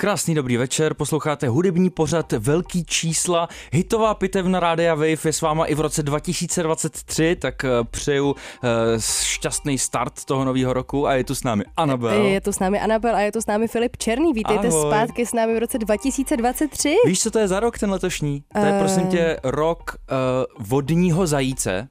Krásný dobrý večer, posloucháte hudební pořad Velký čísla. Hitová pitevna Rádia Wave je s váma i v roce 2023, tak eh, přeju uh, šťastný start toho nového roku a je tu s námi Anabel. Je tu s námi Anabel a je tu s námi Filip Černý. Vítejte Ahoj. zpátky s námi v roce 2023. Víš, co to je za rok ten letošní? To je Eh. prosím tě rok uh, vodního zajíce,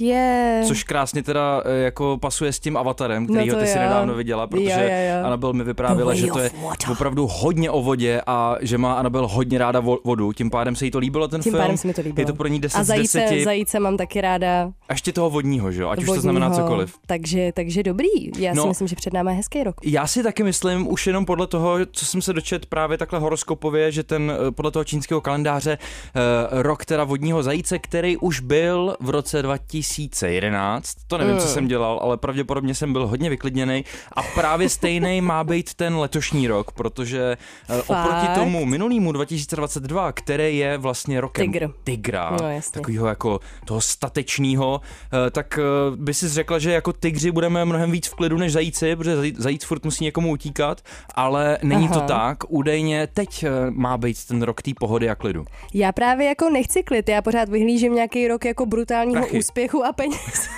Je. což krásně teda uh, jako pasuje s tím avatarem, kterýho No to ty si nedávno viděla, protože Jo, jo, jo. Anabel mi vyprávěla, The že to je water. opravdu hodně o vodě a že má Anabel hodně ráda vo- vodu, tím pádem se jí to líbilo ten Tím film. pádem se mi to líbilo. Je to pro ní 10 a z zajíce, 10. zajíce mám taky ráda. A ještě toho vodního, že jo? Ať už to vodního, znamená cokoliv. Takže, takže dobrý. Já No. si myslím, že před námi je hezký rok. Já si taky myslím, už jenom podle toho, co jsem se dočet právě takhle horoskopově, že ten eh, podle toho čínského kalendáře eh, rok teda vodního zajíce, který už byl v roce 2011, to nevím, co Mm. jsem dělal, ale pravděpodobně jsem byl hodně vyklidněný a právě stejný má být ten letošní rok, protože eh, oproti tomu minulýmu 2022, který je vlastně rokem Tygr. tygra, No, jasně. takového jako toho statečního, eh, tak eh, by si řekla, že jako tygři budeme mnohem víc v klidu než zajíci, protože zají- zajíc furt musí někomu utíkat, ale není to Aha. tak. Údajně teď eh, má být ten rok té pohody a klidu. Já právě jako nechci klid, já pořád vyhlížím nějaký rok jako brutálního Prachy. úspěchu a peněz.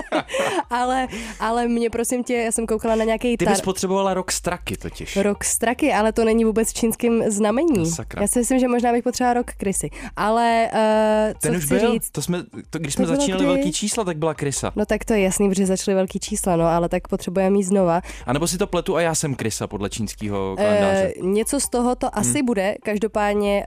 ale, ale mě prosím tě, já jsem koukala na nějaký Ty tar... bys potřebovala rok straky totiž. Rok straky, ale to není vůbec v čínském znamení. Sakra. Já si myslím, že možná bych potřebovala rok krysy. Ale uh, co Ten už chci byl, říct, to jsme, to, když jsme To bylo začínali kdy? Velký čísla, tak byla krysa. no tak to je jasný, protože začaly velký čísla, no, ale tak potřebujeme mít znova. A nebo si to pletu a já jsem krysa podle čínského kalendáře. Uh, něco z toho to asi bude, každopádně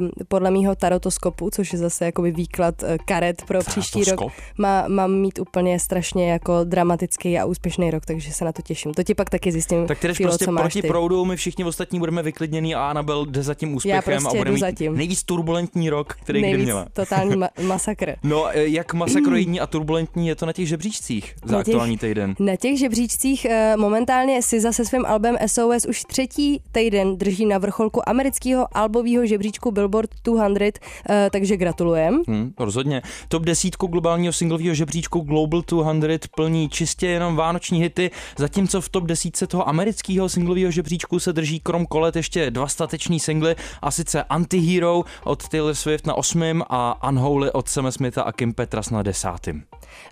uh, podle mýho tarotoskopu, což je zase jakoby výklad uh, karet pro příští rok, má, mám mít úplně strašně jako dramatický a úspěšný rok, takže se na to těším. To ti pak taky zjistím, Tak ty jdeš Filo, prostě co máš proti ty. proudu, my všichni ostatní budeme vyklidnění a Anabel jde za tím úspěchem prostě a bude mít za tím. nejvíc turbulentní rok, který kdy Nejvíc měla. totální ma- masakr. No, eh, jak masakroidní a turbulentní je to na těch žebříčcích za Na těch- aktuální týden? Na těch žebříčcích eh, momentálně si zase svým albem SOS už třetí týden drží na vrcholku amerického albového žebříčku Billboard 200, eh, takže gratulujem. Hmm, rozhodně. Top desítku globálního singlového žebříčku Global 200 plní čistě jenom vánoční hity, zatímco v top desítce toho amerického singlového žebříčku se drží krom kolet ještě dva stateční singly, a sice Antihero od Taylor Swift na osmém a Unholy od Sama Smitha a Kim Petras na desátém.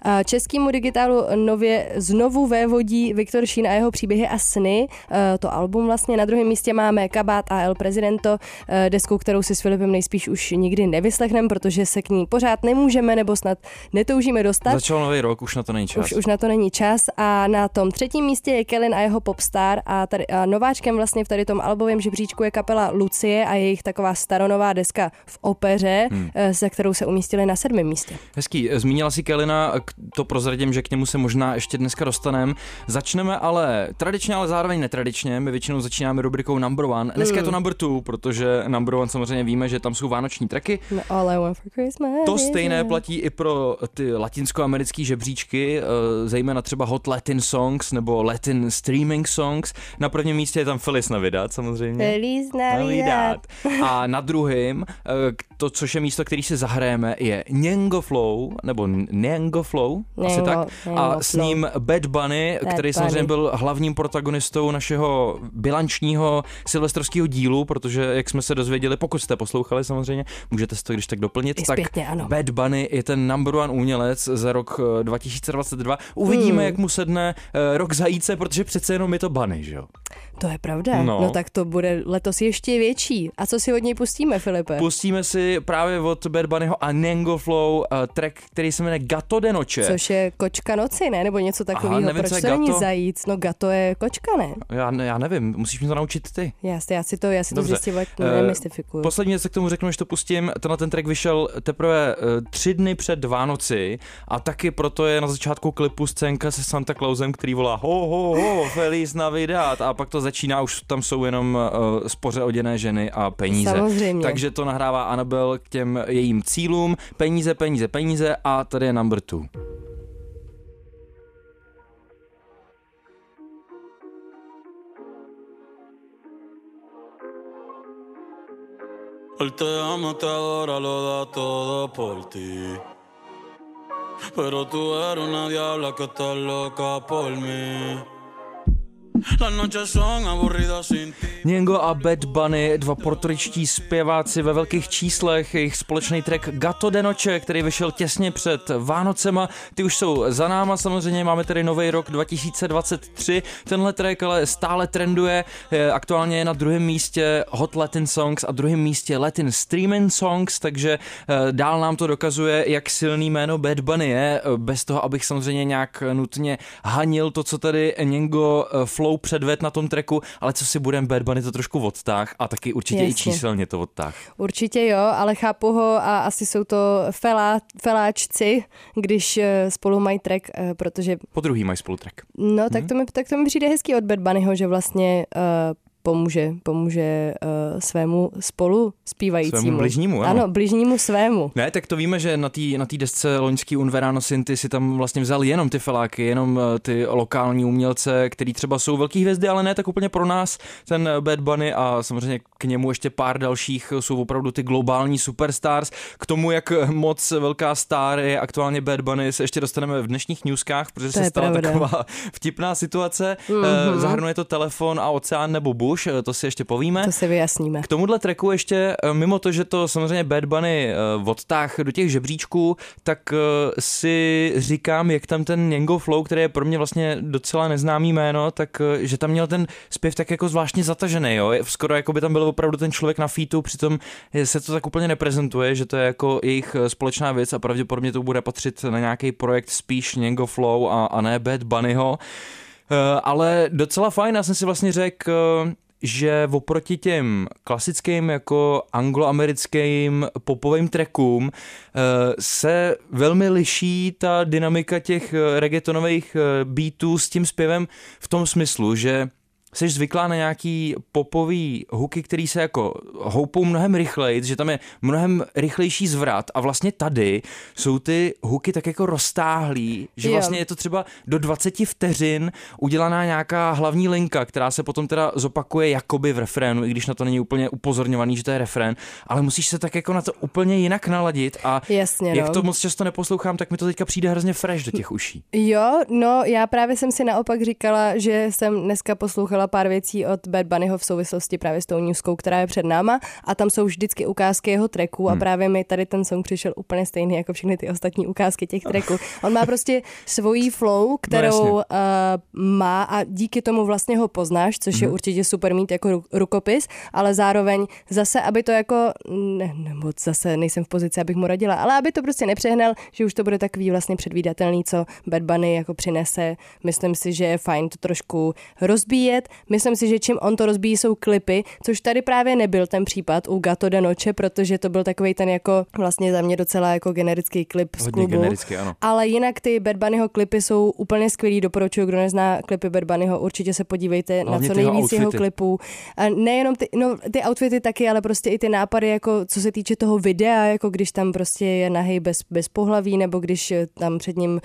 A Českýmu digitálu nově znovu vévodí Viktor Šín a jeho příběhy a sny. Eh, To album vlastně na druhém místě máme Kabát a El Presidento, eh, desku, kterou si s Filipem nejspíš už nikdy nevyslechneme, protože se k ní pořád nemůžeme nebo snad netoužíme dostat. Začal nový rok, už na to není čas. Už, už na to není čas a na tom třetím místě je Kellen a jeho Popstar a, tady, a nováčkem vlastně v tady tom albovém žebříčku je kapela Lucie a jejich taková staronová deska v opeře, hmm. se kterou se umístili na sedmém místě. Hezký, zmínila si Kelina, to prozradím, že k němu se možná ještě dneska dostaneme. Začneme ale tradičně, ale zároveň netradičně. My většinou začínáme rubrikou number one. Dneska je to number two, protože number one samozřejmě víme, že tam jsou vánoční tracky. No, All I want for Christmas To stejné platí i pro ty latinskoamerické žebříčky, eh, zejména třeba Hot Latin Songs nebo Latin Streaming Songs. Na prvním místě je tam Feliz Navidad samozřejmě. Feliz Navidad. A na druhém, eh, to, což je místo, který si zahrajeme, je Nyengo Flow, nebo Nyengo Flow, asi Nyengo- tak. Nyengo A s ním Bad Bunny, Bad který Bunny. samozřejmě byl hlavním protagonistou našeho bilančního silvestrovského dílu, protože, jak jsme se dozvěděli, pokud jste poslouchali samozřejmě, můžete si to když tak doplnit, I tak zpětně, ano. Bad Bunny je ten number one umělec za rok eh, 2022. Uvidíme, Hmm. jak mu sedne eh, rok zajíce, protože přece jenom je to Bunny, že jo? To je pravda. No. No. tak to bude letos ještě větší. A co si od něj pustíme, Filipe? Pustíme si právě od Bad Bunnyho a Nengo Flow uh, track, který se jmenuje Gato de Noche. Což je kočka noci, ne? Nebo něco takového. nevím, Proč to není zajíc? No gato je kočka, ne? Já, ne- já nevím, musíš mi to naučit ty. Já, si- já si to, já si to Dobře. zjistit, Eh, nemystifikuju. Poslední věc, co k tomu řeknu, než to pustím, tenhle ten track vyšel teprve uh, tři dny před Vánoci, noci a taky proto je na začátku klipu scénka se Santa Clausem, který volá ho, ho, ho, Feliz Navidad a pak to začíná, už tam jsou jenom uh, spoře oděné ženy a peníze. Samozřejmě. Takže to nahrává Annabel k těm jejím cílům, peníze, peníze, peníze a tady je number two. Él te ama, te adora, lo da todo por ti. Pero tú eres una diabla que está loca por mí. Něngo a Bad Bunny, dva portoričtí zpěváci ve velkých číslech, jejich společný track Gato de Noche, který vyšel těsně před Vánocema, ty už jsou za náma, samozřejmě máme tedy nový rok 2023, tenhle track ale stále trenduje, aktuálně je na druhém místě Hot Latin Songs a druhém místě Latin Streaming Songs, takže eh, dál nám to dokazuje, jak silný jméno Bad Bunny je, bez toho, abych samozřejmě nějak nutně hanil to, co tady Něngo eh, Flow předved na tom treku, ale co si budem, Bad Bunny to trošku odtáh a taky určitě Jasně. i číselně to odtáh. Určitě jo, ale chápu ho a asi jsou to felá, feláčci, když eh, spolu mají track, eh, protože... Po druhý mají spolu track. No, tak, hmm. to mi, tak to mi přijde hezký od Bad Bunnyho, že vlastně uh, pomůže, pomůže uh, svému spolu zpívajícímu. Svému bližnímu, ano. Ano, bližnímu svému. Ne, tak to víme, že na té na tý desce loňský Unverano Synty si tam vlastně vzal jenom ty feláky, jenom uh, ty lokální umělce, který třeba jsou velký hvězdy, ale ne tak úplně pro nás. Ten Bad Bunny a samozřejmě k němu ještě pár dalších jsou opravdu ty globální superstars. K tomu, jak moc velká star je aktuálně Bad Bunny, se ještě dostaneme v dnešních newskách, protože to se stala pravda. taková vtipná situace. Mm-hmm. Zahrnuje to telefon a oceán nebo buš už, eh, to si ještě povíme. To si vyjasníme. K tomuhle treku ještě, eh, mimo to, že to samozřejmě Bad Bunny eh, odtáh do těch žebříčků, tak si říkám, jak tam ten Něngo Flow, který je pro mě vlastně docela neznámý jméno, tak že tam měl ten zpěv tak jako zvláštně zatažený, jo? Skoro jako by tam byl opravdu ten člověk na featu, přitom se to tak úplně neprezentuje, že to je jako jejich společná věc a pravděpodobně to bude patřit na nějaký projekt spíš Něngo Flow a, a ne Bad Bunnyho. Ale docela fajn, já jsem si vlastně řekl, že oproti těm klasickým jako angloamerickým popovým trackům eh, se velmi liší ta dynamika těch eh, reggaetonových eh, beatů s tím zpěvem v tom smyslu, že jsi zvyklá na nějaký popový huky, který se jako houpou mnohem rychleji, že tam je mnohem rychlejší zvrat a vlastně tady jsou ty huky tak jako roztáhlý, že vlastně je to třeba do 20 vteřin udělaná nějaká hlavní linka, která se potom teda zopakuje jakoby v refrénu, i když na to není úplně upozorňovaný, že to je refrén, ale musíš se tak jako na to úplně jinak naladit a Jasně, jak no. to moc často neposlouchám, tak mi to teďka přijde hrozně fresh do těch uší. Jo, no já právě jsem si naopak říkala, že jsem dneska poslouchala pár věcí od Bad Bunnyho v souvislosti právě s tou newskou, která je před náma a tam jsou vždycky ukázky jeho tracků hmm. a právě mi tady ten song přišel úplně stejný jako všechny ty ostatní ukázky těch tracků. On má prostě svojí flow, kterou no uh, má a díky tomu vlastně ho poznáš, což hmm. je určitě super mít jako rukopis, ale zároveň zase, aby to jako, ne, nebo zase nejsem v pozici, abych mu radila, ale aby to prostě nepřehnal, že už to bude takový vlastně předvídatelný, co Bad Bunny jako přinese. Myslím si, že je fajn to trošku rozbíjet. Myslím si, že čím on to rozbíjí, jsou klipy, což tady právě nebyl ten případ u Gato de Noche, protože to byl takový ten jako vlastně za mě docela jako generický klip z klubu. Generický, ano. Ale jinak ty Bad Bunnyho klipy jsou úplně skvělý, doporučuji, kdo nezná klipy Bad Bunnyho, určitě se podívejte Hlavně na co nejvíc jeho klipů. A nejenom ty, no, ty outfity taky, ale prostě i ty nápady, jako co se týče toho videa, jako když tam prostě je nahej bez, bez pohlaví, nebo když tam před ním uh,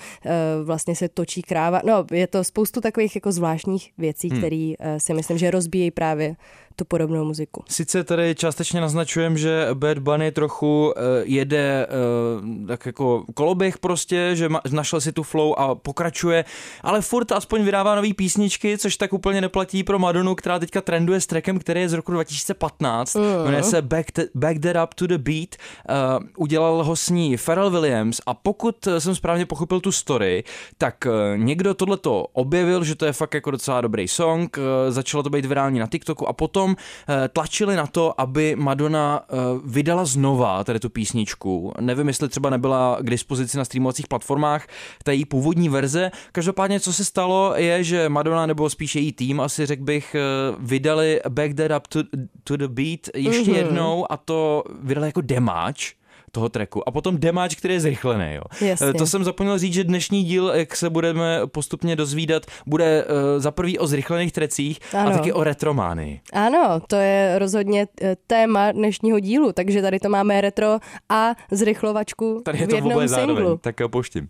vlastně se točí kráva. No, je to spoustu takových jako zvláštních věcí, hmm. které uh, si myslím, že rozbíjí právě tu podobnou muziku. Sice tady částečně naznačujem, že Bad Bunny trochu uh, jede uh, tak jako koloběh prostě, že našel si tu flow a pokračuje, ale furt aspoň vydává nové písničky, což tak úplně neplatí pro Madonu, která teďka trenduje s trackem, který je z roku 2015, mm. jmenuje se Back, Back That Up to the Beat, uh, udělal ho s ní Pharrell Williams a pokud jsem správně pochopil tu story, tak uh, někdo tohleto objevil, že to je fakt jako docela dobrý song, uh, začalo to být virální na TikToku a potom potom eh, tlačili na to, aby Madonna eh, vydala znova tady tu písničku. Nevím, jestli třeba nebyla k dispozici na streamovacích platformách ta její původní verze. Každopádně, co se stalo, je, že Madonna, nebo spíše její tým, asi řekl bych, eh, vydali Back That Up to, to the Beat ještě mm-hmm. jednou a to vydali jako demáč toho tracku a potom demáč, který je zrychlený. Jo. Jasně. To jsem zapomněl říct, že dnešní díl, jak se budeme postupně dozvídat, bude uh, za prvý o zrychlených trecích ano. a taky o retromány. Ano, to je rozhodně eh, téma dnešního dílu, takže tady to máme retro a zrychlovačku tady je v jednom to singlu. Zároveň, tak pouštím.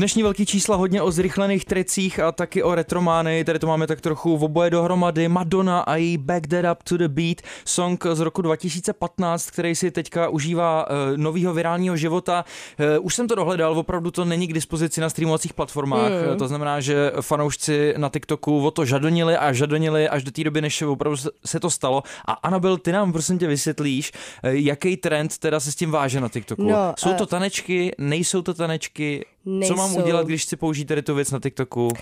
Dnešní velký čísla hodně o zrychlených tricích a taky o retromány. Tady to máme tak trochu v oboje dohromady. Madonna a její Back That Up to the Beat, song z roku 2015, který si teďka užívá uh, novýho virálního života. Uh, už jsem to dohledal, opravdu to není k dispozici na streamovacích platformách. Mm. To znamená, že fanoušci na TikToku o to žadonili a žadonili až do té doby, než opravdu se to stalo. A Anabel, ty nám prosím tě vysvětlíš, uh, jaký trend teda se s tím váže na TikToku. No, Jsou to tanečky, nejsou to tanečky? Nejsou. Co mám udělat, když chci použít tady tu věc na TikToku? Uh,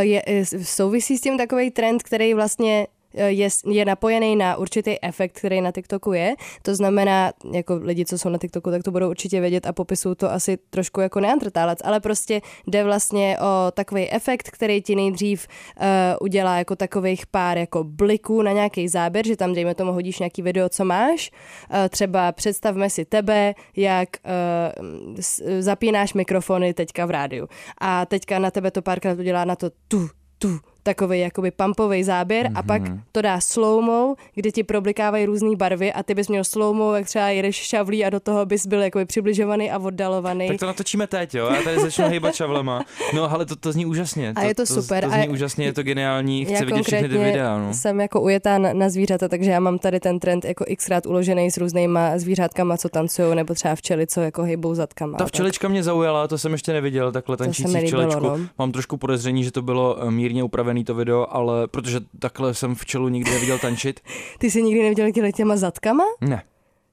je, souvisí s tím takový trend, který vlastně Eh, je, je napojený na určitý efekt, který na TikToku je. To znamená, jako lidi, co jsou na TikToku, tak to budou určitě vědět a popisují to asi trošku jako neandertálec, ale prostě jde vlastně o takový efekt, který ti nejdřív uh, udělá jako takových pár jako bliků na nějaký záběr, že tam dejme tomu hodíš nějaký video, co máš. Uh, třeba představme si tebe, jak uh, zapínáš mikrofony teďka v rádiu a teďka na tebe to párkrát udělá na to tu, tu, takový jakoby pumpový záběr mm-hmm. a pak mhm. to dá slowmo, kde ti problikávají různé barvy a ty bys měl slowmo, jak třeba jedeš šavlí a do toho bys byl jakoby přibližovaný a oddalovaný. Tak to natočíme teď, jo? Já tady začnu hýbat šavlema. No, ale to, to zní úžasně. A to, je to, to super. To, to zní a úžasně, je to geniální, chci vidět všechny ty videa. No. jsem jako ujetá na, na zvířata, takže já mám tady ten trend jako xkrát uložený s různýma zvířátkama, co tancují, nebo třeba včely, co jako hejbou zadkama. Ta včelička mě zaujala, to jsem ještě neviděl, takhle tančící včeličku. No. Mám trošku podezření, že to bylo eh, mírně upravený to video, ale protože takhle jsem v čelu nikdy neviděl tančit. Ty jsi nikdy neviděl těma zadkama? Ne.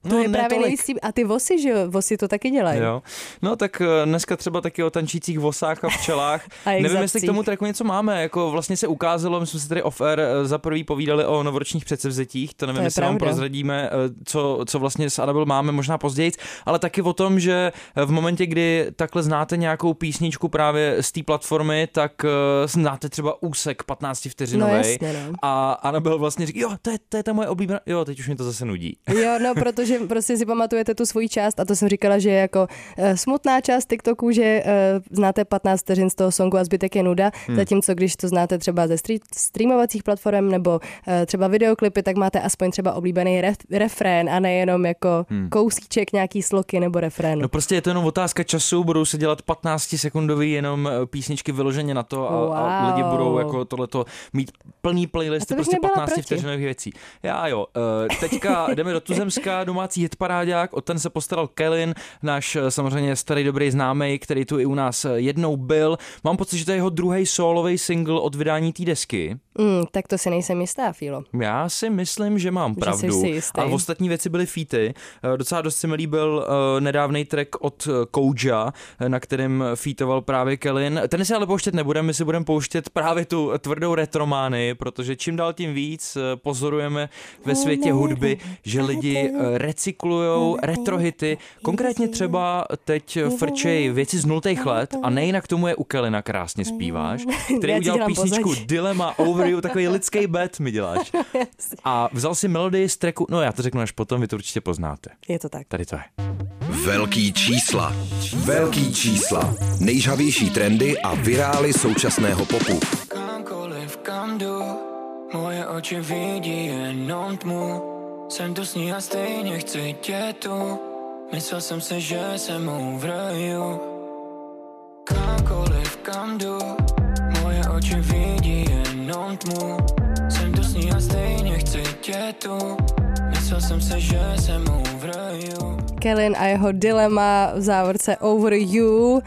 To no, je právě nejistý. A ty vosy, že jo? Vosy to taky dělají. Jo. No tak eh, dneska třeba taky o tančících vosách a včelách. a Nevím, zadcích. jestli k tomu tracku něco máme. Jako vlastně se ukázalo, my jsme si tady off-air eh, za prvý povídali o novoročních předsevzetích. To nevím, to jestli vám prozradíme, eh, co, co vlastně s Anabel máme, možná později, ale taky o tom, že v momentě, kdy takhle znáte nějakou písničku právě z té platformy, tak znáte třeba úsek 15 vteřinový. No, jasně, no. A Anabel vlastně říká, jo, to je, to je ta moje oblíbená, jo, teď už mi to zase nudí. Jo, no, protože že prostě si pamatujete tu svoji část a to jsem říkala, že je jako uh, smutná část TikToku, že uh, znáte 15 vteřin z toho songu a zbytek je nuda, hmm. zatímco když to znáte třeba ze stream, streamovacích platform nebo uh, třeba videoklipy, tak máte aspoň třeba oblíbený ref, refrén a nejenom jako hmm. kousíček nějaký sloky nebo refrén. No prostě je to jenom otázka času, budou se dělat 15 sekundový jenom písničky vyloženě na to a, wow. a lidi budou jako tohleto mít plný playlisty prostě 15 vteřinových věcí. Já jo, teďka jdeme do Tuzemska, doma domácí hitparáďák, o ten se postaral Kellen, náš eh, samozřejmě starý dobrý známý, který tu i u nás eh, jednou byl. Mám pocit, že to je jeho druhý solový single od vydání té desky. Mm, tak to si nejsem jistá, Filo. Já si myslím, že mám že pravdu. A ostatní věci byly featy. Eh, docela dost se mi líbil nedávný track od Kouja, na kterém featoval právě Kellen. Ten si ale pouštět nebudeme, my si budeme pouštět právě tu tvrdou retromány, protože čím dál tím víc pozorujeme ve světě hudby, že lidi recyklujou retrohity. Konkrétně třeba teď frčej věci z nultých let a nejinak tomu je u Kelina krásně zpíváš, který udělal písničku Dilema Over You, takový lidský bet mi děláš. A vzal si melodii z tracku, no já to řeknu až potom, vy to určitě poznáte. Je to tak. Tady to je. Velký čísla. Velký čísla. Nejžavější trendy a virály současného popu. Kamkoliv kam jdu, moje oči vidí jenom tmu. Jsem tu s ní a stejně chci tě tu Myslel jsem si, že jsem mu v raju Kamkoliv kam jdu Moje oči vidí jenom tmu. Jsem tu s ní a stejně chci tě tu Myslel jsem si, že jsem mu v raju Kellen a jeho dilema v závorce Over You, uh,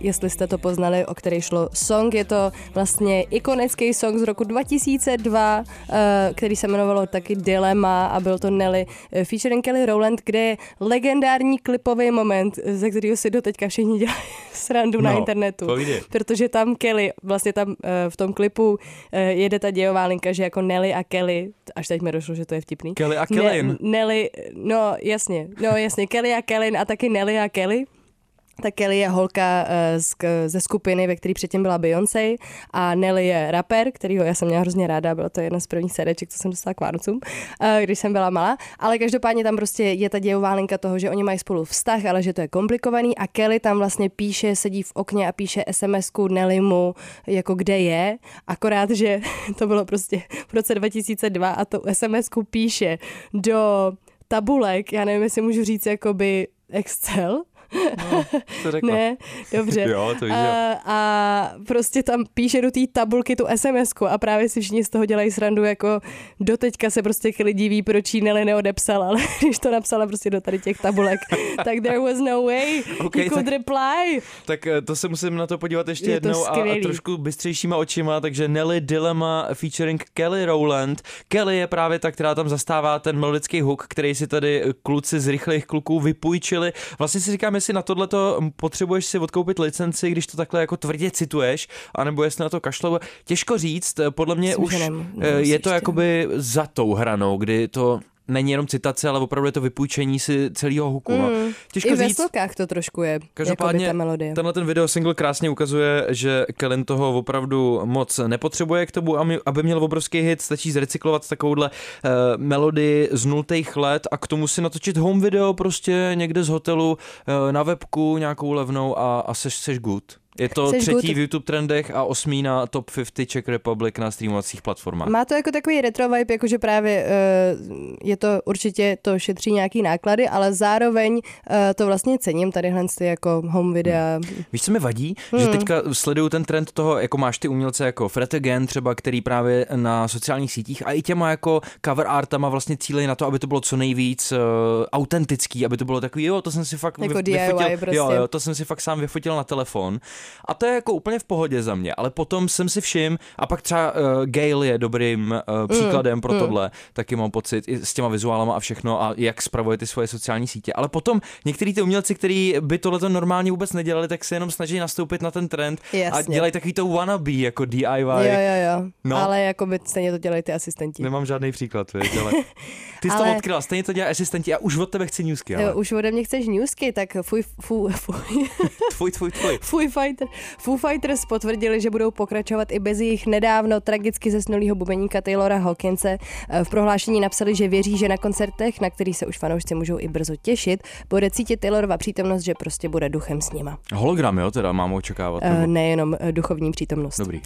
jestli jste to poznali, o který šlo song. Je to vlastně ikonický song z roku 2002, uh, který se jmenovalo taky Dilema a byl to Nelly uh, featuring Kelly Rowland, kde je legendární klipový moment, ze kterého si doteďka všichni dělají srandu no, na internetu. Povídě. Protože tam Kelly, vlastně tam uh, v tom klipu uh, jede ta dějová linka, že jako Nelly a Kelly, až teď mi došlo, že to je vtipný. Kelly a Kelly. Ne, Nelly, no jasně, no jasně, Kelly a Kellyn a taky Nelly a Kelly. Tak Kelly je holka eh, z, ze skupiny, ve které předtím byla Beyoncé a Nelly je rapper, kterýho já jsem měla hrozně ráda, byla to jedna z prvních CDček, co jsem dostala k Vánocům, eh, když jsem byla malá, ale každopádně tam prostě je ta dějová linka toho, že oni mají spolu vztah, ale že to je komplikovaný a Kelly tam vlastně píše, sedí v okně a píše SMS-ku Nellymu, jako kde je, akorát, že to bylo prostě v roce 2002 a to SMS-ku píše do tabulek, já nevím, jestli můžu říct jakoby Excel, No, to řekla. ne, dobře. jo, to víš, a, a prostě tam píše do té tabulky tu sms a právě si všichni z toho dělají srandu, jako doteďka se prostě lidi ví, proč jí Nelly neodepsal, ale když to napsala prostě do tady těch tabulek, tak there was no way okay, he could tak, reply. Tak eh, to se musím na to podívat ještě Je jednou a, a trošku bystřejšíma očima, takže Nelly Dilemma featuring Kelly Rowland. Kelly je právě ta, která tam zastává ten melodický hook, který si tady kluci z rychlých kluků vypůjčili. Vlastně si říkám, jestli na tohle potřebuješ si odkoupit licenci, když to takhle jako tvrdě cituješ, anebo jestli na to kašlou. Těžko říct, podle mě Myslím, už eh, je to jakoby za tou hranou, kdy to není jenom citace, ale opravdu je to vypůjčení si celého huku. No. Mm. Těžko I říct. ve to trošku je. Každopádně ta melodie. tenhle ten video single krásně ukazuje, že Kellen toho opravdu moc nepotřebuje k tomu, aby měl obrovský hit, stačí zrecyklovat takovouhle uh, melodii z nultých let a k tomu si natočit home video prostě někde z hotelu uh, na webku nějakou levnou a, a seš, seš good. Je to Jseš třetí good. v YouTube trendech a osmý na Top 50 Czech Republic na streamovacích platformách. Má to jako takový retro vibe, jakože právě uh, je to určitě, to šetří nějaký náklady, ale zároveň uh, to vlastně cením tadyhle ty jako home videa. Hmm. Víš, co mi vadí? Hmm. Že teďka sleduju ten trend toho, jako máš ty umělce jako Fred Again třeba, který právě na sociálních sítích a i těma jako cover artama vlastně cílejí na to, aby to bylo co nejvíc uh, autentický, aby to bylo takový, jo, to jsem si fakt jako vyfotil, DIY prostě. jo, jo, to jsem si fakt sám vyfotil na telefon a to je jako úplně v pohodě za mě, ale potom jsem si všim a pak třeba uh, Gail je dobrým uh, příkladem mm, pro mm. tohle, taky mám pocit i s těma vizuálama a všechno a jak spravuje ty svoje sociální sítě. Ale potom některý ty umělci, kteří by tohle normálně vůbec nedělali, tak se jenom snaží nastoupit na ten trend Jasně. a dělají takový to wannabe jako DIY. Jo, jo, jo. No. Ale jako by stejně to dělají ty asistenti. Nemám žádný příklad, víš, ale ty jsi ale... to odkryla, stejně to dělají asistenti a už od tebe chci newsky. Ale... Už ode mě chceš newsky, tak fuj, fuj, fuj. tvůj, tvůj, tvůj. Fuj fighter. Foo Fighters potvrdili, že budou pokračovat i bez jejich nedávno tragicky zesnulého bubeníka Taylora Hawkinse. V prohlášení napsali, že věří, že na koncertech, na kterých se už fanoušci můžou i brzo těšit, bude cítit Taylorova přítomnost, že prostě bude duchem s nima. Hologram, jo, teda mám očekávat. Nebo... Nejenom eh, duchovní přítomnost. Dobrý.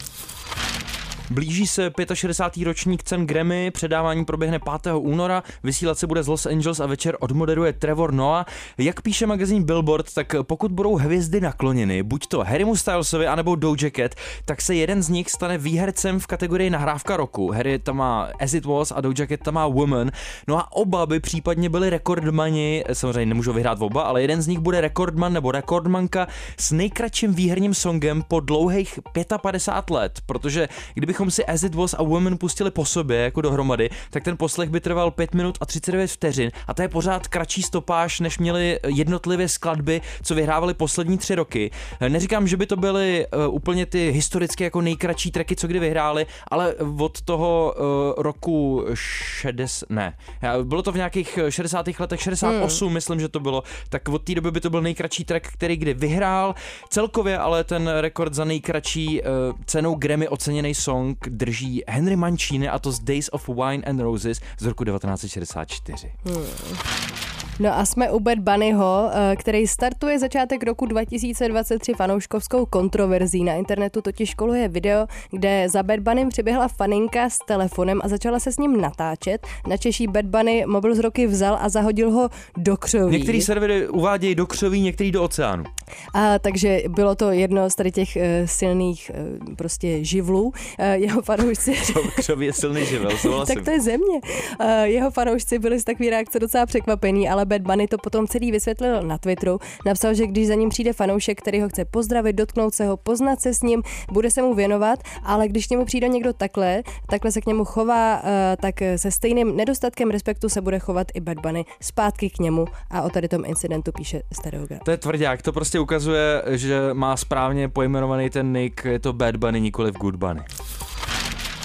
Blíží se 65. ročník cen Grammy, předávání proběhne 5. února, vysílat se bude z Los Angeles a večer odmoderuje Trevor Noah. Jak píše magazín Billboard, tak pokud budou hvězdy nakloněny, buď to Harrymu Stylesovi anebo Doja Cat, tak se jeden z nich stane výhercem v kategorii nahrávka roku. Harry tam má As It Was a Doja Cat tam má Woman. No a oba by případně byli rekordmani, samozřejmě nemůžou vyhrát oba, ale jeden z nich bude rekordman nebo rekordmanka s nejkratším výherním songem po dlouhých 55 let, protože kdybych kdybychom si As It Was a Woman pustili po sobě jako dohromady, tak ten poslech by trval 5 minut a 39 vteřin a to je pořád kratší stopáž, než měli jednotlivé skladby, co vyhrávali poslední tři roky. Neříkám, že by to byly uh, úplně ty historicky jako nejkratší tracky, co kdy vyhráli, ale od toho uh, roku 60, ne, bylo to v nějakých 60. letech, 68 hmm. myslím, že to bylo, tak od té doby by to byl nejkratší track, který kdy vyhrál. Celkově ale ten rekord za nejkratší uh, cenou Grammy oceněný song song drží Henry Mancini a to z Days of Wine and Roses z roku 1964. Hmm. No a jsme u Bad Bunnyho, eh, který startuje začátek roku 2023 fanouškovskou kontroverzí. Na internetu totiž koluje video, kde za Bad Bunnym přiběhla faninka s telefonem a začala se s ním natáčet. Na Češí Bad Bunny mobil z ruky vzal a zahodil ho do křoví. Některý servery uvádějí do křoví, některý do oceánu. A, takže bylo to jedno z tady těch uh, silných uh, prostě živlů. Uh, jeho fanoušci... křoví je silný živel, Tak to je země. Uh, jeho fanoušci byli z takové reakce docela překvapení, ale Bad Bunny to potom celý vysvětlil na Twitteru. Napsal, že když za ním přijde fanoušek, který ho chce pozdravit, dotknout se ho, poznat se s ním, bude se mu věnovat, ale když k němu přijde někdo takhle, takhle se k němu chová, eh, tak se stejným nedostatkem respektu se bude chovat i Bad Bunny zpátky k němu a o tady tom incidentu píše Stereogram. To je tvrdák, to prostě ukazuje, že má správně pojmenovaný ten nick, je to Bad Bunny, nikoli Good Bunny.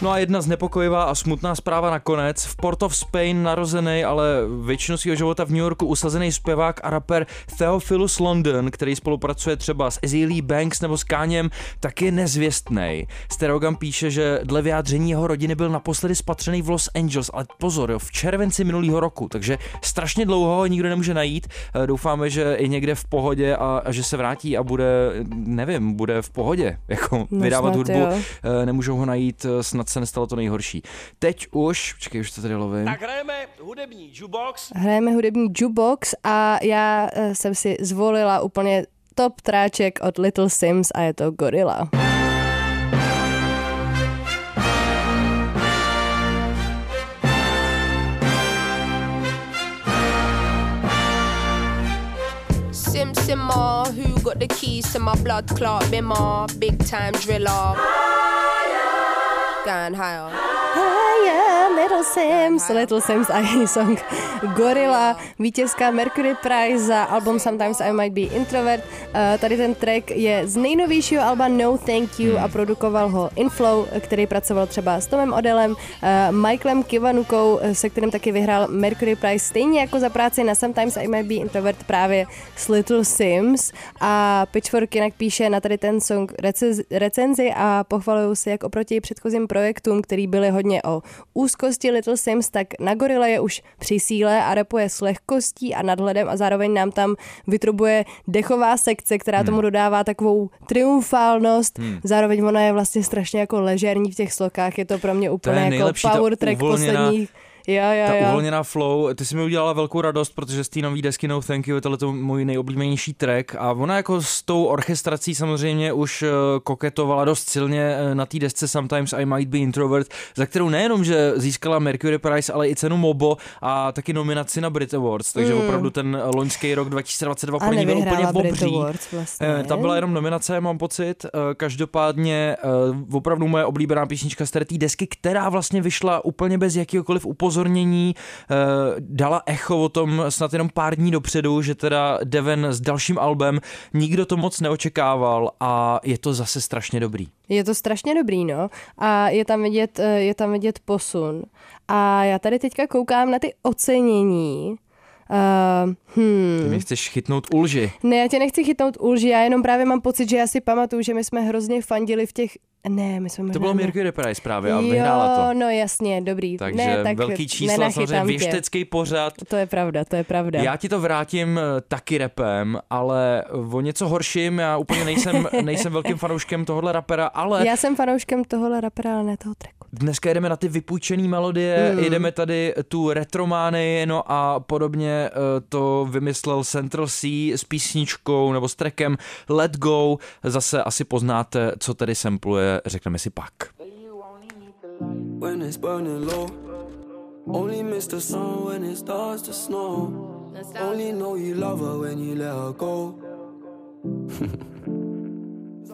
No a jedna znepokojivá a smutná zpráva nakonec. V Port of Spain narozený, ale většinu svého života v New Yorku usazený zpěvák a rapper Theophilus London, který spolupracuje třeba s Azealia Banks nebo s Káněm, tak je nezvěstný. Stereogam píše, že dle vyjádření jeho rodiny byl naposledy spatřený v Los Angeles, ale pozor, jo, v červenci minulého roku, takže strašně dlouho ho nikdo nemůže najít. Eh, doufáme, že je někde v pohodě a, a že se vrátí a bude, nevím, bude v pohodě, jako no vydávat hudbu. Jo. Eh, nemůžou ho najít, eh, snad se nestalo to nejhorší. Teď už, počkej, už to tady lovím. Tak hrajeme hudební jukebox. Hrajeme hudební jukebox a já jsem si zvolila úplně top tráček od Little Sims a je to Gorilla. Sim Simmer, who got the keys to my blood clot bimmer, big time driller. guy high. Little Sims, Little Sims a její song Gorilla, vítězka Mercury Prize za album Sometimes I Might Be Introvert. Uh, tady ten track je z nejnovějšího alba No Thank You a produkoval ho Inflow, který pracoval třeba s Tomem Odelem, uh, Michaelem Kivanukou, se kterým taky vyhrál Mercury Prize, stejně jako za práci na Sometimes I Might Be Introvert právě s Little Sims. A Pitchfork jinak píše na tady ten song recenzi a pochvalují se jak oproti předchozím projektům, který byly hodně o úzkosti Little Sims, tak na Gorilla je už při síle a repuje s lehkostí a nadhledem a zároveň nám tam vytrubuje dechová sekce, která hmm. tomu dodává takovou triumfálnost. Hmm. Zároveň ona je vlastně strašně jako ležerní v těch slokách, je to pro mě úplně jako power track posledních Jo, jo, ta jo. uvolněná flow, ty si mi udělala velkou radost, protože z té nový desky No Thank You je tohle můj nejoblíbenější track a ona jako s tou orchestrací samozřejmě už eh, koketovala dost silně eh, na té desce Sometimes I Might Be Introvert, za kterou nejenom, že získala Mercury Prize, ale i cenu Mobo a taky nominaci na Brit Awards, takže mm. opravdu ten loňský rok 2022 pro ní byl úplně obří. vlastně. Eh, ta byla jenom nominace, mám pocit. Každopádně opravdu moje oblíbená písnička z té desky, která vlastně vyšla úplně bez jakýkoliv upozornění upozornění, eh, dala echo o tom snad jenom pár dní dopředu, že teda Devon s dalším albem nikdo to moc neočekával a je to zase strašně dobrý. Je to strašně dobrý, no. A je tam vidět, eh, je tam vidět posun. A já tady teďka koukám na ty ocenění. Uh, hmm. Ty mě chceš chytnout u lži. Ne, já tě nechci chytnout u lži, já jenom právě mám pocit, že já si pamatuju, že my jsme hrozně fandili v těch ne, my jsme To bylo Mercury Prize právě a vyhrála to. no jasně, dobrý. Takže ne, tak velký čísla, samozřejmě věštecký pořad. To je pravda, to je pravda. Já ti to vrátím eh, taky repem, ale o něco horším, já úplně nejsem, nejsem velkým fanouškem tohohle rapera, ale... Já jsem fanouškem tohohle rapera, ale ne toho tracku. Dneska jedeme na ty vypůjčené melodie, mm. jedeme tady tu retromány, no a podobně eh, to vymyslel Central C s písničkou nebo s trackem Let Go. Zase asi poznáte, co tady sampluje, řekneme si pak. When it's burning low Only miss the sun when it starts to snow Only know you love her when you let her go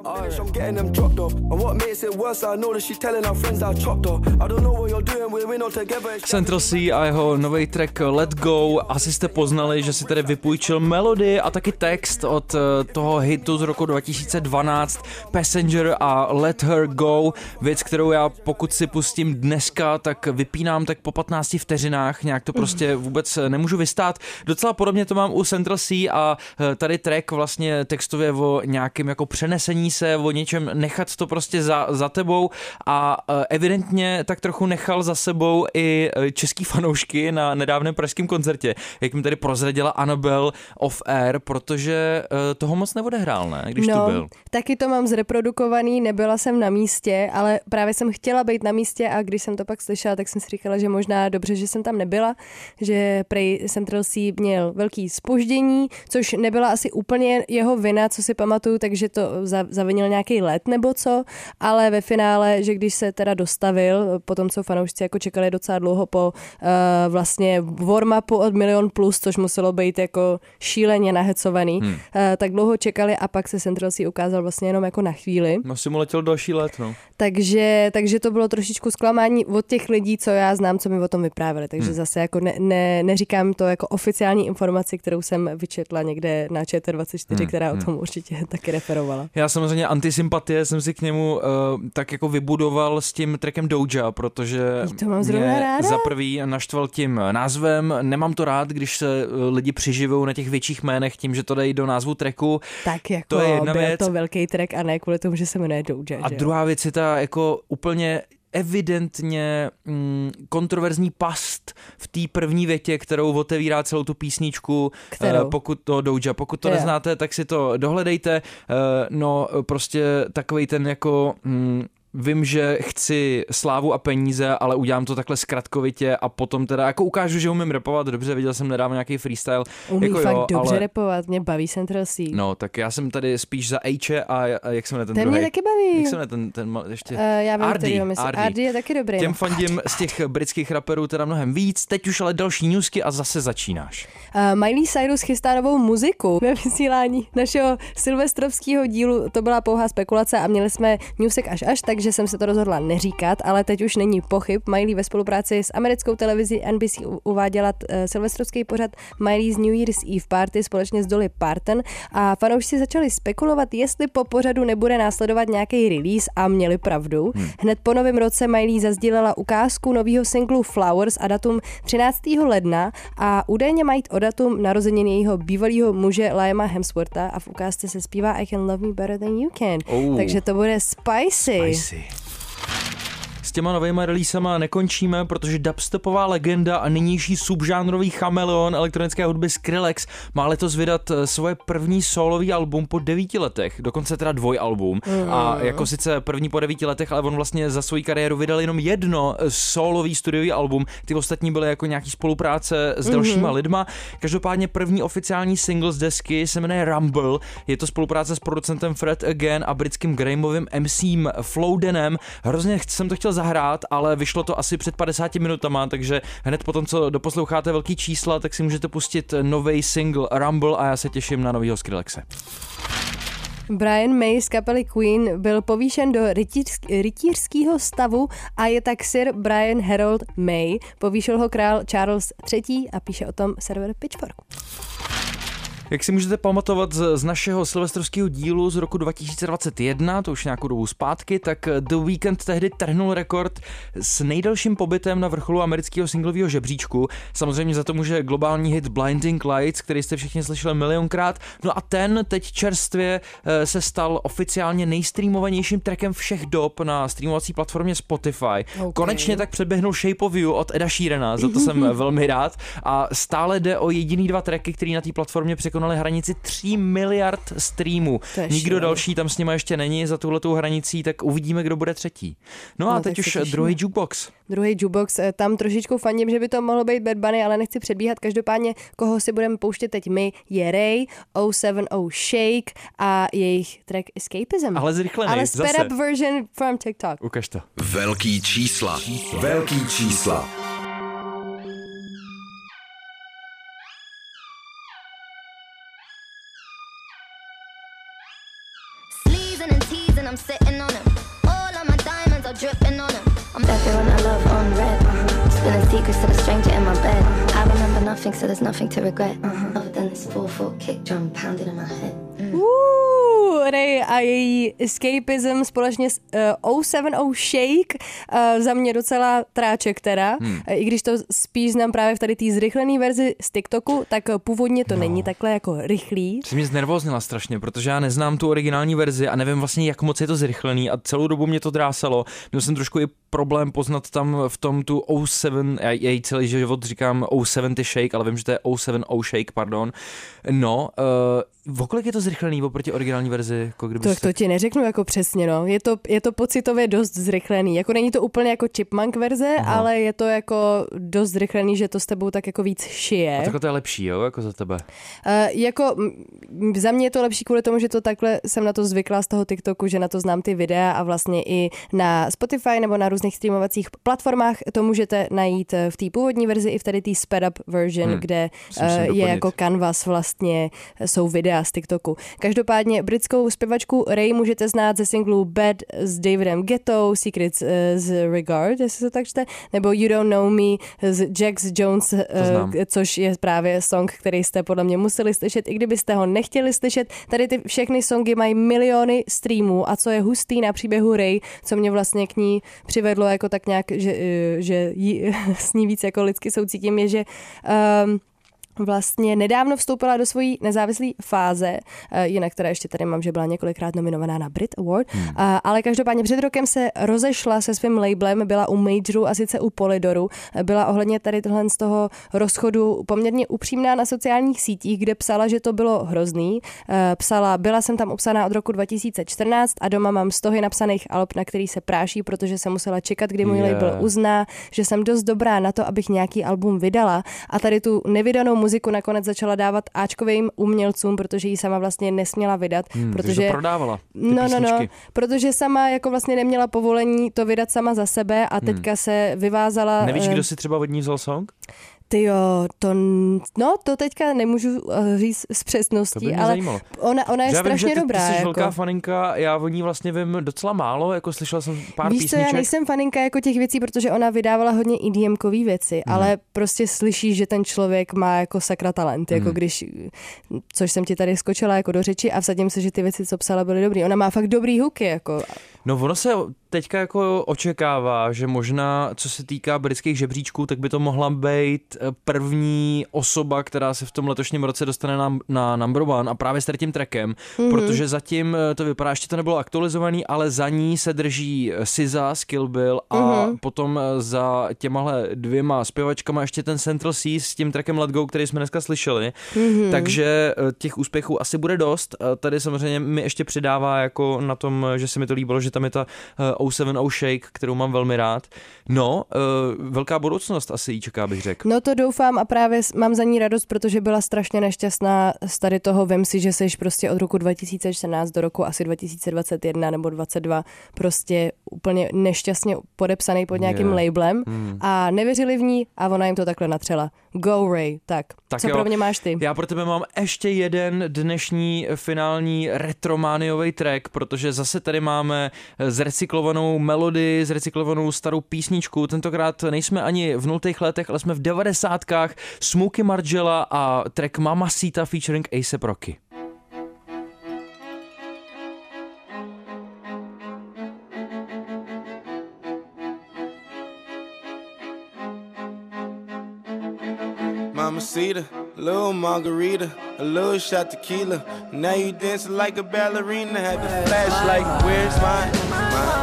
I'm getting them dropped off. And what makes it worse, I know that she's telling her friends I chopped her. I don't know what you're doing, we're not together. Central C a jeho nový track Let Go. Asi jste poznali, že si tady vypůjčil melodii a taky text od eh, toho hitu z roku 2012 Passenger a Let Her Go. Věc, kterou já pokud si pustím dneska, tak vypínám tak po 15 vteřinách. Nějak to prostě vůbec eh, nemůžu vystát. Docela podobně to mám u Central C a tady track vlastně textově o nějakém jako přenesení se o něčem, nechat to prostě za, za tebou a e, evidentně tak trochu nechal za sebou i e, český fanoušky na nedávném pražském koncertě, jak mi tady prozradila Annabel off air, protože e, toho moc neodehrál, ne, když no, tu byl. taky to mám zreprodukovaný, nebyla jsem na místě, ale právě jsem chtěla být na místě a když jsem to pak slyšela, tak jsem si říkala, že možná dobře, že jsem tam nebyla, že Prej Central C měl velký spoždění, což nebyla asi úplně jeho vina, co si pamatuju, takže to za, zavinil nějaký let nebo co, ale ve finále, že když se teda dostavil, po tom, co fanoušci jako čekali docela dlouho po uh, vlastně warm-upu od Milion Plus, což muselo být jako šíleně nahecovaný, hmm. uh, tak dlouho čekali a pak se Central C ukázal vlastně jenom jako na chvíli. No si mu letěl další let, no. Takže, takže to bylo trošičku zklamání od těch lidí, co já znám, co mi o tom vyprávěli. Takže hmm. zase jako ne, ne, neříkám to jako oficiální informaci, kterou jsem vyčetla někde na ČT24, hmm. která o hmm. tom určitě taky referovala. Já samozřejmě antisympatie jsem si k němu uh, tak jako vybudoval s tím trackem Doja, protože to mám mě ráda. za prvý naštval tím názvem. Nemám to rád, když se lidi přiživou na těch větších jménech tím, že to dají do názvu tracku. Tak jako to je jedna byl věc. to velký track a ne kvůli tomu, že se jmenuje Doja. A druhá věc je ta jako úplně evidentně mm, kontroverzní past v té první větě, kterou otevírá celou tu písničku, kterou? Uh, pokud to Doja, pokud to yeah. neznáte, tak si to dohledejte, uh, no prostě takový ten jako mm, vím, že chci slávu a peníze, ale udělám to takhle zkratkovitě a potom teda jako ukážu, že umím repovat dobře, viděl jsem nedávno nějaký freestyle. Umí jako fakt jo, dobře ale... repovat, mě baví Central C. No, tak já jsem tady spíš za H a, a jak se jmenuje ten, ten druhý? mě taky baví. Jak jmenuje ten, ten ještě? Uh, já vím, Ardy, Ardy. Ardy je taky dobrý. Těm no. fandím z těch britských raperů teda mnohem víc, teď už ale další newsky a zase začínáš. Uh, Miley Cyrus chystá novou muziku ve vysílání našeho silvestrovského dílu. To byla pouhá spekulace a měli jsme newsek až až, takže jsem se to rozhodla neříkat, ale teď už není pochyb. Miley ve spolupráci s americkou televizí NBC uváděla uh, silvestrovský pořad Miley's New Year's Eve Party společně s Dolly Parton a fanoušci začali spekulovat, jestli po pořadu nebude následovat nějaký release a měli pravdu. Hmm. Hned po novém roce Miley zazdílela ukázku nového singlu Flowers a datum 13. ledna a údajně mají o datum narozenin jejího bývalého muže Liama Hemswortha a v ukázce se zpívá I can love me better than you can. Oh. Takže to bude spicy. spicy ese. S těma novými releasama nekončíme, protože dubstepová legenda a nynější subžánrový chameleon elektronické hudby Skrillex má letos vydat eh, svoje první solový album po devíti letech, dokonce teda dvojalbum. Mm. A jako sice první po devíti letech, ale on vlastně za svou kariéru vydal jenom jedno eh, solový studiový album, ty ostatní byly jako nějaký spolupráce s dalšíma mm-hmm. lidma. Každopádně první oficiální single z desky se jmenuje Rumble, je to spolupráce s producentem Fred Again a britským Grahamovým MCem Flowdenem. Hrozně jsem to chtěl zahrát, ale vyšlo to asi před 50 minutama, takže hned potom, co doposloucháte velký čísla, tak si můžete pustit nový single Rumble a já se těším na novýho Skrillexe. Brian May z kapely Queen byl povýšen do rytířského stavu a je tak Sir Brian Harold May. Povýšil ho král Charles III. a píše o tom server Pitchfork. Jak si můžete pamatovat z, z našeho silvestrovského dílu z roku 2021, to už nějakou dobu zpátky, tak The Weeknd tehdy trhnul rekord s nejdelším pobytem na vrcholu amerického singlového žebříčku. Samozřejmě za to může globální hit Blinding Lights, který jste všichni slyšeli milionkrát. No a ten teď čerstvě eh, se stal oficiálně nejstreamovanějším trackem všech dob na streamovací platformě Spotify. Okay. Konečně tak předběhnul Shape of You od Eda Sheerana, za to jsem velmi rád. A stále jde o jediný dva tracky, který na té platformě překonal překonali hranici 3 miliard streamů. Nikdo další tam s nima ještě není za tuhletou hranicí, tak uvidíme, kdo bude třetí. No a no, teď už druhý jukebox. Druhý jukebox, eh, tam trošičku fandím, že by to mohlo být Bad Bunny, ale nechci předbíhat. Každopádně, koho si budeme pouštět teď my, je Ray, 070 Shake a jejich track Escapism. Ale zrychlený, Ale sped up version from TikTok. Ukaž to. Velký čísla. Velký čísla. I'm sitting on him. All of my diamonds are dripping on him. I'm everyone I love on red. Uh-huh. Spilling secrets to the stranger in my bed. I remember nothing, so there's nothing to regret. Uh-huh. Other than this 4-4 kick drum pounding in my head. Ray a její Escapism společně s uh, 070 Shake. Uh, za mě docela tráček teda. Hmm. Uh, I když to spíš znám právě v tady té zrychlené verzi z TikToku, tak původně to no. není takhle jako rychlý. Jsi mě znervoznila strašně, protože já neznám tu originální verzi a nevím vlastně, jak moc je to zrychlený a celou dobu mě to drásalo. Měl jsem trošku i problém poznat tam v tom tu 07, já jej celý život říkám 070 Shake, ale vím, že to je 070 Shake, pardon. No, uh, kolik je to zrychlený oproti originální verzi? Jako kdyby to, to ti neřeknu jako přesně, no. Je to, je to pocitově dost zrychlený. Jako není to úplně jako chipmunk verze, Aha. ale je to jako dost zrychlený, že to s tebou tak jako víc šije. A tak to je lepší, jo, jako za tebe? Uh, jako za mě je to lepší kvůli tomu, že to takhle jsem na to zvykla z toho TikToku, že na to znám ty videa a vlastně i na Spotify nebo na různých streamovacích platformách. To můžete najít v té původní verzi i v tady té sped up version, hmm. kde je jako canvas vlastně, jsou videa z TikToku. Každopádně britskou zpěvačku Ray můžete znát ze singlu Bad s Davidem Ghetto, Secrets z Regard, jestli se tak čte, nebo You Don't Know Me z Jax Jones, což je právě song, který jste podle mě museli slyšet, i kdybyste ho nechtěli slyšet. Tady ty všechny songy mají miliony streamů a co je hustý na příběhu Ray, co mě vlastně k ní přivedlo jako tak nějak, že, že jí, s ní víc jako lidsky soucítím, je, že um, vlastně nedávno vstoupila do svojí nezávislé fáze, eh, jinak teda ještě tady mám, že byla několikrát nominovaná na Brit Award, hmm. ale každopádně před rokem se rozešla se svým labelem, byla u Majoru a sice u Polidoru, byla ohledně tady tohle z toho rozchodu poměrně upřímná na sociálních sítích, kde psala, že to bylo hrozný. Eh, psala, byla jsem tam obsaná od roku 2014 a doma mám stohy napsaných alb, na který se práší, protože jsem musela čekat, kdy můj yeah. label uzná, že jsem dost dobrá na to, abych nějaký album vydala a tady tu nevydanou muziku nakonec začala dávat Ačkovým umělcům, protože ji sama vlastně nesměla vydat. Hmm, protože to prodávala. No, no, no, protože sama jako vlastně neměla povolení to vydat sama za sebe a hmm. teďka hmm. se vyvázala. Nevíš, kdo si třeba od ní vzal song? Ty jo, to, no, to teďka nemůžu uh, říct s přesností, ale zajímalo. ona, ona je já strašně vím, že ty, dobrá. Ty jsi jako. velká faninka, já o ní vlastně vím docela málo, jako slyšela jsem pár Víš písniček. co, já nejsem faninka jako těch věcí, protože ona vydávala hodně edm věci, hmm. ale prostě slyšíš, že ten člověk má jako sakra talent, jako hmm. jako když, což jsem ti tady skočila jako do řeči a vsadím se, že ty věci, co psala, byly dobrý. Ona má fakt dobrý hooky, jako. No ono se teďka jako očekává, že možná, co se týká britských žebříčků, tak by to mohla být eh, první osoba, která se v tom letošním roce dostane na, na number one a právě s tím trackem, mm-hmm. protože zatím eh, to vypadá, ještě to nebylo aktualizovaný, ale za ní se drží eh, SZA z Kill Bill a mm-hmm. potom za těmahle dvěma zpěvačkama ještě ten Central Sea s tím trackem Let Go, který jsme dneska slyšeli, mm-hmm. takže těch úspěchů asi bude dost. Tady samozřejmě mi ještě přidává jako na tom, že se mi to líbilo, že tam je ta 070 Shake, kterou mám velmi rád. No, uh, velká budoucnost asi jí čeká, bych řekl. No to doufám a právě mám za ní radost, protože byla strašně nešťastná z tady toho. Vem si, že seš prostě od roku 2014 do roku asi 2021 nebo 22 prostě úplně nešťastně podepsaný pod nějakým yeah. labelem hmm. a nevěřili v ní a ona jim to takhle natřela. Go Ray, tak, tak co jo. pro mě máš ty? Já pro tebe mám ještě jeden dnešní finální retromániový track, protože zase tady máme zrecyklovanou melodii, zrecyklovanou starou písničku. Tentokrát nejsme ani v nultých letech, ale jsme v devadesátkách. Smokey Margella a track Mamacita featuring Ace Rocky. Mamacita, little margarita, a little shot tequila. Now you dancing like a ballerina, have the flashlight. Where's my, my,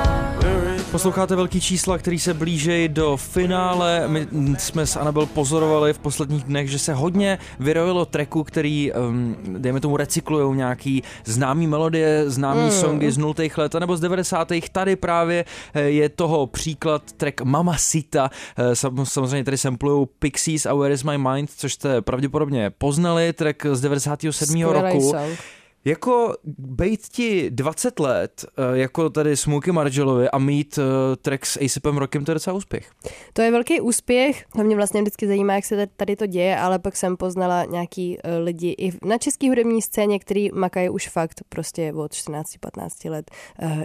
Posloucháte velký čísla, který se blíží do finále. My jsme s Anabel pozorovali v posledních dnech, že se hodně vyrojilo treku, který, um, dejme tomu, recyklují nějaký známý melodie, známý mm. songy z 0. let nebo z 90. Tady právě eh, je toho příklad track Mamacita. Eh, samozřejmě tady samplují Pixies a Where is my mind, což jste pravděpodobně poznali, track z 97. Skvělej roku. Song. Jako bejt ti 20 let, eh, jako tady Smokey Margellovi a mít eh, track s ASAPem Rockem, to je docela úspěch. To je velký úspěch, to mě vlastně vždycky zajímá, jak se tady to děje, ale pak jsem poznala nějaký eh, lidi i na české hudební scéně, který makají už fakt prostě od 14-15 let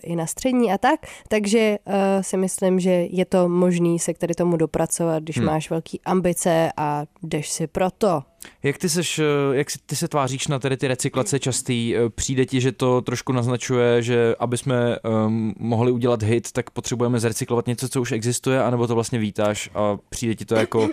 i na střední a tak, takže si myslím, že je to možný se k tady tomu dopracovat, když hmm. máš velký ambice a jdeš si proto. Jak ty, seš, eh, jak ty se tváříš na tedy ty recyklace častý? Eh, přijde ti, že to trošku naznačuje, že aby jsme um, mohli udělat hit, tak potřebujeme zrecyklovat něco, co už existuje, anebo to vlastně vítáš a přijde ti to jako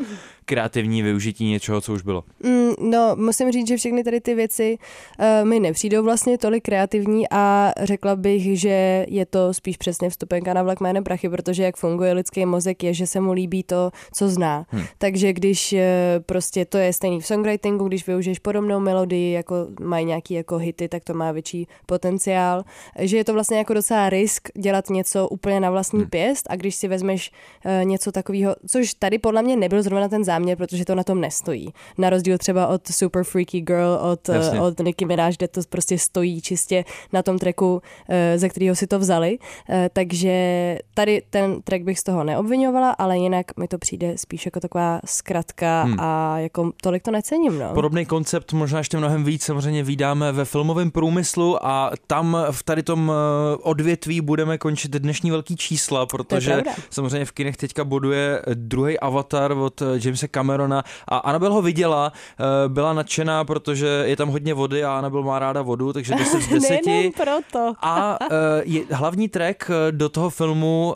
kreativní využití něčeho, co už bylo? Mm, no, musím říct, že všechny tady ty věci uh, mi nepřijdou vlastně tolik kreativní a řekla bych, že je to spíš přesně vstupenka na vlak jménem prachy, protože jak funguje lidský mozek je, že se mu líbí to, co zná. Hmm. Takže když uh, prostě to je stejný v songwritingu, když využiješ podobnou melodii, jako mají nějaký jako hity, tak to má větší potenciál. Že je to vlastně jako docela risk dělat něco úplně na vlastní hmm. pěst a když si vezmeš uh, něco takového, což tady podle mě nebyl zrovna ten záměr, záměr, protože to na tom nestojí. Na rozdíl třeba od Super Freaky Girl, od, Jasně. od Nicki Minaj, kde to prostě stojí čistě na tom tracku, eh, ze kterého si to vzali. Eh, Takže tady ten track bych z toho neobvinovala, ale jinak mi to přijde spíš jako taková zkratka Hmm. a jako tolik to necením. No. Podobný koncept možná ještě mnohem víc samozřejmě vydáme ve filmovém průmyslu a tam v tady tom eh, odvětví budeme končit dnešní velký čísla, protože samozřejmě v kinech teďka boduje druhý avatar od eh, Camerona a Anabel ho viděla, eh, byla nadšená, protože je tam hodně vody a Anabel má ráda vodu, takže 10 z 10. Nejenom proto. A uh, je, hlavní track eh, do toho filmu,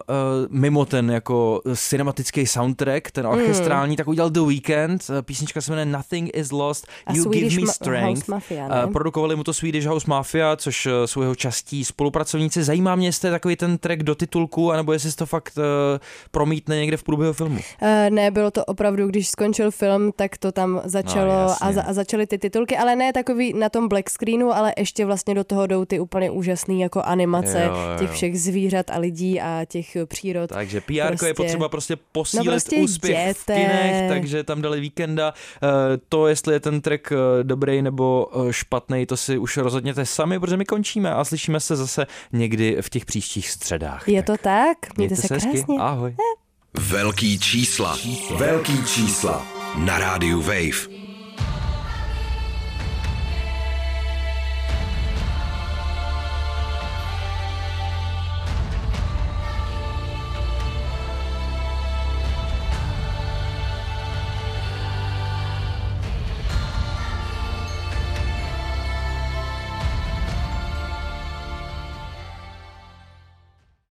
mimo ten jako cinematický soundtrack, ten orchestrální, tak udělal The Weeknd. Eh, Písnička se jmenuje Nothing is Lost, A You Swedish Give Me Ma- Strength. House Mafia? Eh, Produkovali mu to Swedish House Mafia, což eh, jsou jeho častí spolupracovníci. Zajímá mě, jestli je takový ten track do titulku, anebo jestli se to fakt promítne někde v průběhu filmu. Eh, ne, bylo to opravdu, když skončil film, tak to tam začalo No, a, za, a začaly ty titulky, ale ne takový na tom black screenu, ale ještě vlastně do toho jdou ty úplně úžasný jako animace Jo, jo, jo. těch všech zvířat a lidí a těch eh, přírod. Takže PR je Prostě- potřeba prostě posílit No prostě úspěch v jděte. kinech, takže tam dali víkenda. Eh, To, jestli je ten track eh, dobrý nebo špatný, to si už rozhodněte sami, protože my končíme a slyšíme se zase někdy v těch příštích středách. Je to tak? Mějte, se hezky. krásně. Ahoj. Velký čísla. Velký čísla. Na rádiu Wave.